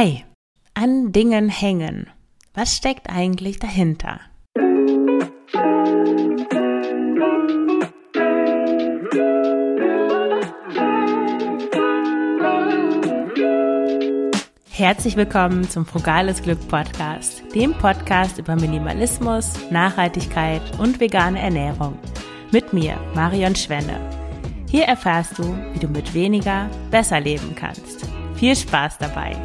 Hi, an Dingen hängen. Was steckt eigentlich dahinter? Herzlich willkommen zum Frugales Glück Podcast, dem Podcast über Minimalismus, Nachhaltigkeit und vegane Ernährung. Mit mir, Marion Schwenne. Hier erfährst du, wie du mit weniger besser leben kannst. Viel Spaß dabei!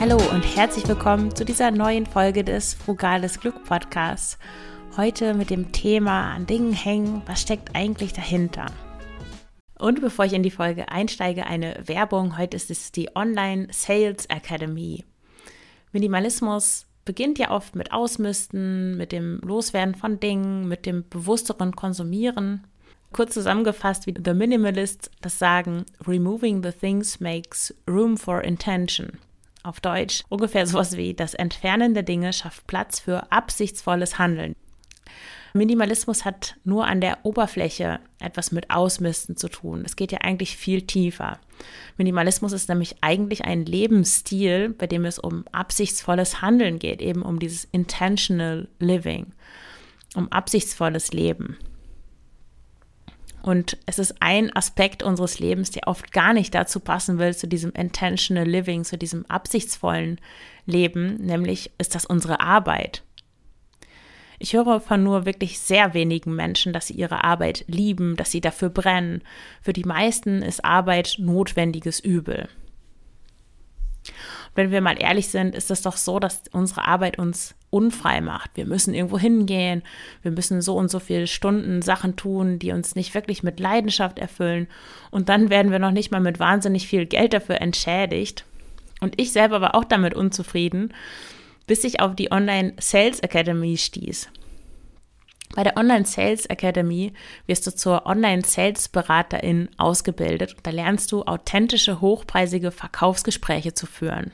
Hallo und herzlich willkommen zu dieser neuen Folge des Frugales Glück Podcasts. Heute mit dem Thema an Dingen hängen, was steckt eigentlich dahinter? Und bevor ich in die Folge einsteige, eine Werbung. Heute ist es die Online Sales Academy. Minimalismus beginnt ja oft mit Ausmisten, mit dem Loswerden von Dingen, mit dem bewussteren Konsumieren. Kurz zusammengefasst, wie The Minimalists das sagen, Removing the things makes room for intention. Auf Deutsch ungefähr sowas wie das Entfernen der Dinge schafft Platz für absichtsvolles Handeln. Minimalismus hat nur an der Oberfläche etwas mit Ausmisten zu tun. Es geht ja eigentlich viel tiefer. Minimalismus ist nämlich eigentlich ein Lebensstil, bei dem es um absichtsvolles Handeln geht, eben um dieses intentional living, um absichtsvolles Leben. Und es ist ein Aspekt unseres Lebens, der oft gar nicht dazu passen will, zu diesem intentional living, zu diesem absichtsvollen Leben, nämlich ist das unsere Arbeit. Ich höre von nur wirklich sehr wenigen Menschen, dass sie ihre Arbeit lieben, dass sie dafür brennen. Für die meisten ist Arbeit notwendiges Übel wenn wir mal ehrlich sind, ist es doch so, dass unsere Arbeit uns unfrei macht. Wir müssen irgendwo hingehen, wir müssen so und so viele Stunden Sachen tun, die uns nicht wirklich mit Leidenschaft erfüllen. Und dann werden wir noch nicht mal mit wahnsinnig viel Geld dafür entschädigt. Und ich selber war auch damit unzufrieden, bis ich auf die Online Sales Academy stieß. Bei der Online Sales Academy wirst du zur Online Sales Beraterin ausgebildet und da lernst du authentische, hochpreisige Verkaufsgespräche zu führen.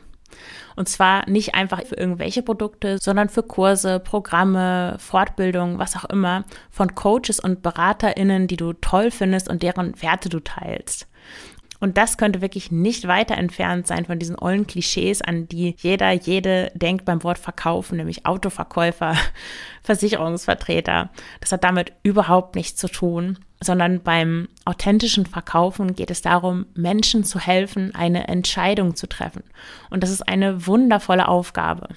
Und zwar nicht einfach für irgendwelche Produkte, sondern für Kurse, Programme, Fortbildungen, was auch immer, von Coaches und BeraterInnen, die du toll findest und deren Werte du teilst. Und das könnte wirklich nicht weiter entfernt sein von diesen ollen Klischees, an die jeder, jede denkt beim Wort verkaufen, nämlich Autoverkäufer, Versicherungsvertreter. Das hat damit überhaupt nichts zu tun, sondern beim authentischen Verkaufen geht es darum, Menschen zu helfen, eine Entscheidung zu treffen. Und das ist eine wundervolle Aufgabe.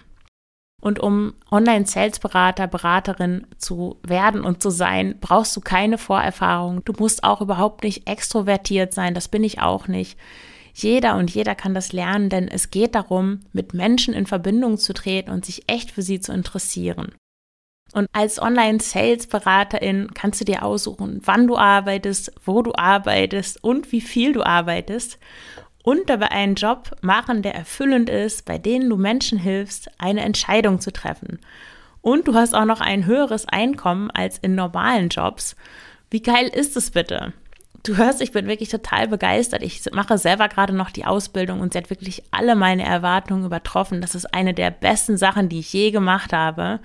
Und um Online-Sales-Berater, Beraterin zu werden und zu sein, brauchst du keine Vorerfahrung. Du musst auch überhaupt nicht extrovertiert sein, das bin ich auch nicht. Jeder und jeder kann das lernen, denn es geht darum, mit Menschen in Verbindung zu treten und sich echt für sie zu interessieren. Und als Online-Sales-Beraterin kannst du dir aussuchen, wann du arbeitest, wo du arbeitest und wie viel du arbeitest und dabei einen Job machen, der erfüllend ist, bei denen du Menschen hilfst, eine Entscheidung zu treffen. Und du hast auch noch ein höheres Einkommen als in normalen Jobs. Wie geil ist es bitte? Du hörst, ich bin wirklich total begeistert. Ich mache selber gerade noch die Ausbildung und sie hat wirklich alle meine Erwartungen übertroffen. Das ist eine der besten Sachen, die ich je gemacht habe.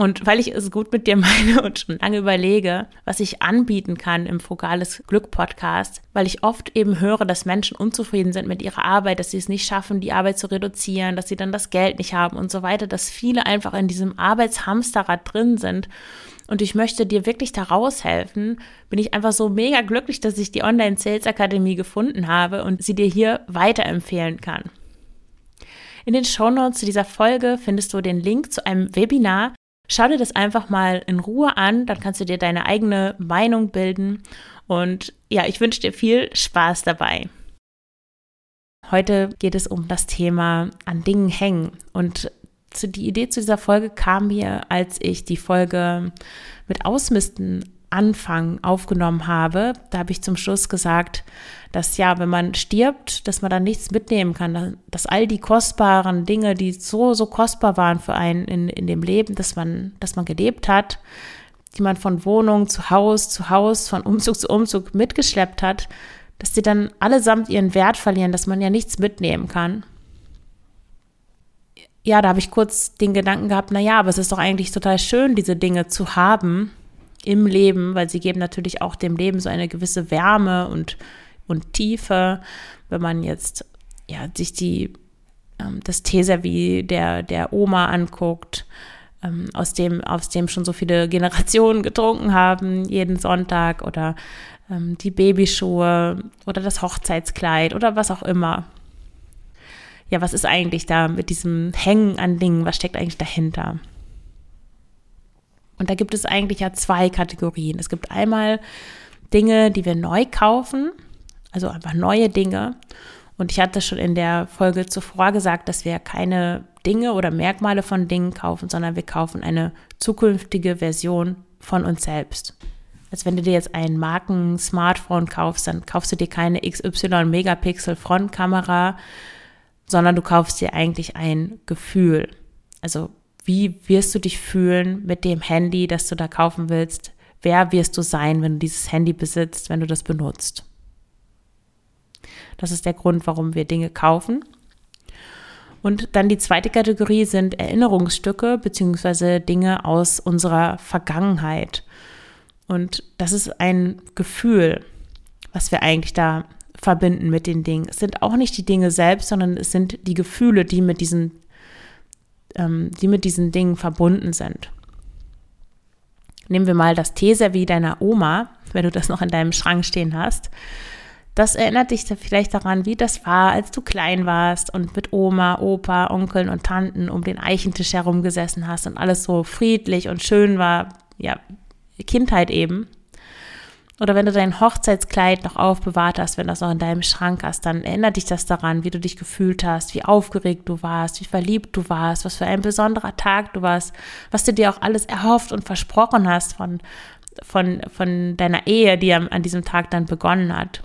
Und weil ich es gut mit dir meine und schon lange überlege, was ich anbieten kann im Frugales Glück Podcast, weil ich oft eben höre, dass Menschen unzufrieden sind mit ihrer Arbeit, dass sie es nicht schaffen, die Arbeit zu reduzieren, dass sie dann das Geld nicht haben und so weiter, dass viele einfach in diesem Arbeitshamsterrad drin sind. Und ich möchte dir wirklich da raushelfen. Bin ich einfach so mega glücklich, dass ich die Online Sales Akademie gefunden habe und sie dir hier weiterempfehlen kann. In den Shownotes zu dieser Folge findest du den Link zu einem Webinar, Schau dir das einfach mal in Ruhe an, dann kannst du dir deine eigene Meinung bilden. Und ja, ich wünsche dir viel Spaß dabei. Heute geht es um das Thema an Dingen hängen. Und die Idee zu dieser Folge kam mir, als ich die Folge mit Ausmisten Anfang aufgenommen habe. Da habe ich zum Schluss gesagt, dass ja, wenn man stirbt, dass man dann nichts mitnehmen kann, dass all die kostbaren Dinge, die so, so kostbar waren für einen in, in dem Leben, dass man, dass man gelebt hat, die man von Wohnung zu Haus zu Haus, von Umzug zu Umzug mitgeschleppt hat, dass die dann allesamt ihren Wert verlieren, dass man ja nichts mitnehmen kann. Ja, da habe ich kurz den Gedanken gehabt, na ja, aber es ist doch eigentlich total schön, diese Dinge zu haben im Leben, weil sie geben natürlich auch dem Leben so eine gewisse Wärme und und Tiefe. Wenn man jetzt ja, sich die, ähm, das Teeservie der, der Oma anguckt, ähm, aus, dem, aus dem schon so viele Generationen getrunken haben, jeden Sonntag oder ähm, die Babyschuhe oder das Hochzeitskleid oder was auch immer. Ja, was ist eigentlich da mit diesem Hängen an Dingen? Was steckt eigentlich dahinter? Und da gibt es eigentlich ja zwei Kategorien. Es gibt einmal Dinge, die wir neu kaufen, also einfach neue Dinge. Und ich hatte schon in der Folge zuvor gesagt, dass wir keine Dinge oder Merkmale von Dingen kaufen, sondern wir kaufen eine zukünftige Version von uns selbst. Als wenn du dir jetzt ein Marken-Smartphone kaufst, dann kaufst du dir keine XY-Megapixel-Frontkamera, sondern du kaufst dir eigentlich ein Gefühl. Also wie wirst du dich fühlen mit dem Handy, das du da kaufen willst? Wer wirst du sein, wenn du dieses Handy besitzt, wenn du das benutzt? Das ist der Grund, warum wir Dinge kaufen. Und dann die zweite Kategorie sind Erinnerungsstücke beziehungsweise Dinge aus unserer Vergangenheit. Und das ist ein Gefühl, was wir eigentlich da verbinden mit den Dingen. Es sind auch nicht die Dinge selbst, sondern es sind die Gefühle, die mit diesen ähm, die mit diesen Dingen verbunden sind. Nehmen wir mal das Teeservie deiner Oma, wenn du das noch in deinem Schrank stehen hast. Das erinnert dich vielleicht daran, wie das war, als du klein warst und mit Oma, Opa, Onkeln und Tanten um den Eichentisch herum gesessen hast und alles so friedlich und schön war. Ja, Kindheit eben. Oder wenn du dein Hochzeitskleid noch aufbewahrt hast, wenn das noch in deinem Schrank hast, dann erinnert dich das daran, wie du dich gefühlt hast, wie aufgeregt du warst, wie verliebt du warst, was für ein besonderer Tag du warst, was du dir auch alles erhofft und versprochen hast von, von, von deiner Ehe, die an diesem Tag dann begonnen hat.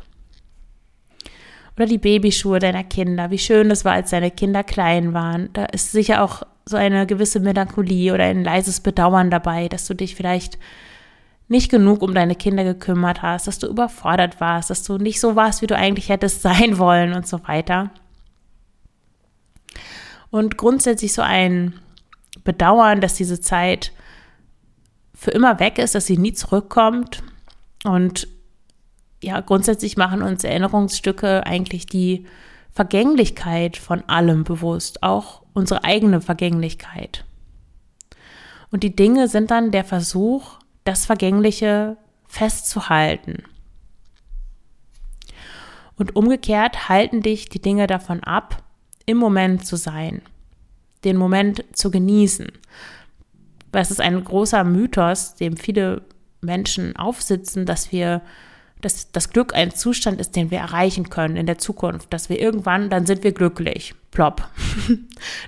Oder die Babyschuhe deiner Kinder, wie schön es war, als deine Kinder klein waren. Da ist sicher auch so eine gewisse Melancholie oder ein leises Bedauern dabei, dass du dich vielleicht nicht genug um deine Kinder gekümmert hast, dass du überfordert warst, dass du nicht so warst, wie du eigentlich hättest sein wollen und so weiter. Und grundsätzlich so ein Bedauern, dass diese Zeit für immer weg ist, dass sie nie zurückkommt. Und ja, grundsätzlich machen uns Erinnerungsstücke eigentlich die Vergänglichkeit von allem bewusst, auch unsere eigene Vergänglichkeit. Und die Dinge sind dann der Versuch, das Vergängliche festzuhalten. Und umgekehrt halten dich die Dinge davon ab, im Moment zu sein, den Moment zu genießen. Es ist ein großer Mythos, dem viele Menschen aufsitzen, dass wir dass das Glück ein Zustand ist, den wir erreichen können in der Zukunft, dass wir irgendwann, dann sind wir glücklich. Plopp.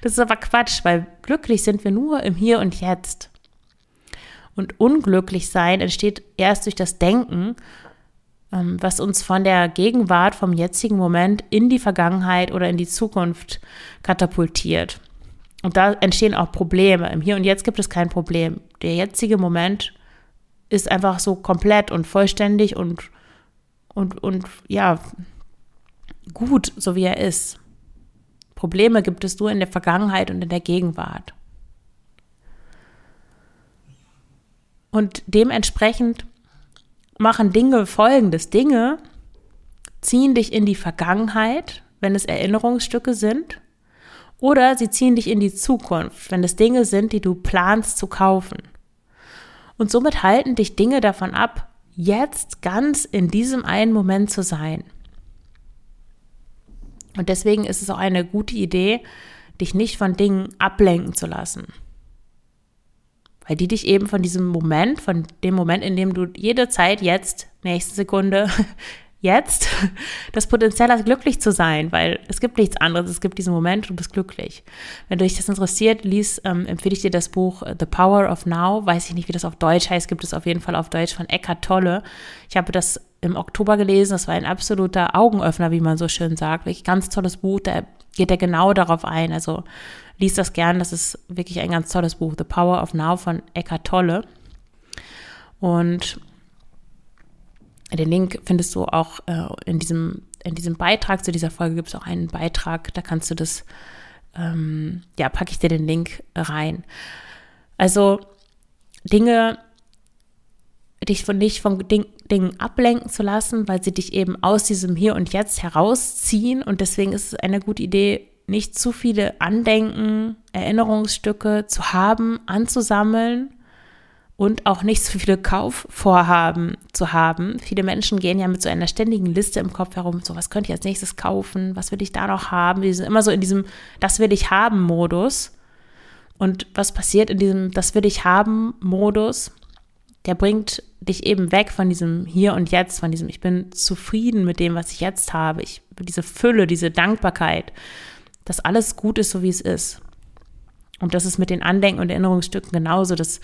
Das ist aber Quatsch, weil glücklich sind wir nur im Hier und Jetzt. Und unglücklich sein entsteht erst durch das Denken, ähm, was uns von der Gegenwart, vom jetzigen Moment in die Vergangenheit oder in die Zukunft katapultiert. Und da entstehen auch Probleme. Im Hier und Jetzt gibt es kein Problem. Der jetzige Moment ist einfach so komplett und vollständig und, und, und ja, gut, so wie er ist. Probleme gibt es nur in der Vergangenheit und in der Gegenwart. Und dementsprechend machen Dinge folgendes. Dinge ziehen dich in die Vergangenheit, wenn es Erinnerungsstücke sind, oder sie ziehen dich in die Zukunft, wenn es Dinge sind, die du planst zu kaufen. Und somit halten dich Dinge davon ab, jetzt ganz in diesem einen Moment zu sein. Und deswegen ist es auch eine gute Idee, dich nicht von Dingen ablenken zu lassen weil die dich eben von diesem Moment, von dem Moment, in dem du jede Zeit jetzt, nächste Sekunde, jetzt das Potenzial hast, glücklich zu sein, weil es gibt nichts anderes. Es gibt diesen Moment, du bist glücklich. Wenn dich das interessiert, lies, ähm, empfehle ich dir das Buch äh, The Power of Now. Weiß ich nicht, wie das auf Deutsch heißt, gibt es auf jeden Fall auf Deutsch von Eckhart Tolle. Ich habe das im Oktober gelesen. Das war ein absoluter Augenöffner, wie man so schön sagt. Wirklich ganz tolles Buch. Da geht er genau darauf ein. Also lies das gern, das ist wirklich ein ganz tolles Buch, The Power of Now von Eckhart Tolle. Und den Link findest du auch äh, in, diesem, in diesem Beitrag zu dieser Folge gibt es auch einen Beitrag, da kannst du das, ähm, ja, packe ich dir den Link rein. Also Dinge, dich von nicht von Ding, Dingen ablenken zu lassen, weil sie dich eben aus diesem Hier und Jetzt herausziehen. Und deswegen ist es eine gute Idee, nicht zu viele Andenken, Erinnerungsstücke zu haben, anzusammeln und auch nicht zu viele Kaufvorhaben zu haben. Viele Menschen gehen ja mit so einer ständigen Liste im Kopf herum, so was könnte ich als nächstes kaufen, was will ich da noch haben. Die sind immer so in diesem Das will ich haben Modus. Und was passiert in diesem Das will ich haben Modus? Der bringt dich eben weg von diesem Hier und Jetzt, von diesem Ich bin zufrieden mit dem, was ich jetzt habe. Ich, diese Fülle, diese Dankbarkeit, dass alles gut ist, so wie es ist. Und das ist mit den Andenken und Erinnerungsstücken genauso. Das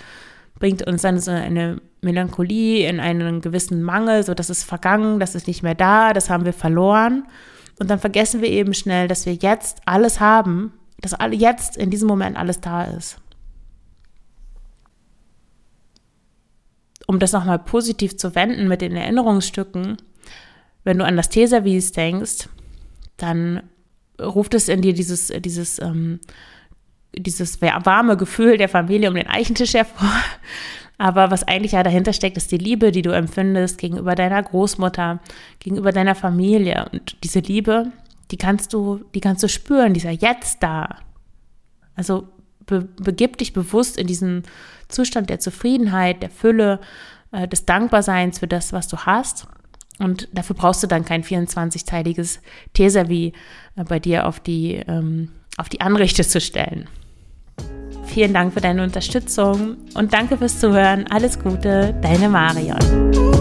bringt uns dann so eine Melancholie, in einen gewissen Mangel, so das ist vergangen, das ist nicht mehr da, das haben wir verloren. Und dann vergessen wir eben schnell, dass wir jetzt alles haben, dass alle jetzt in diesem Moment alles da ist. Um das nochmal positiv zu wenden mit den Erinnerungsstücken, wenn du an das Teservice denkst, dann ruft es in dir dieses, dieses ähm, dieses warme Gefühl der Familie um den Eichentisch hervor. Aber was eigentlich ja dahinter steckt, ist die Liebe, die du empfindest gegenüber deiner Großmutter, gegenüber deiner Familie. Und diese Liebe, die kannst du, die kannst du spüren, die ist ja jetzt da. Also be, begib dich bewusst in diesen Zustand der Zufriedenheit, der Fülle, äh, des Dankbarseins für das, was du hast. Und dafür brauchst du dann kein 24-teiliges Teservi äh, bei dir auf die, ähm, auf die Anrichte zu stellen. Vielen Dank für deine Unterstützung und danke fürs Zuhören. Alles Gute, deine Marion.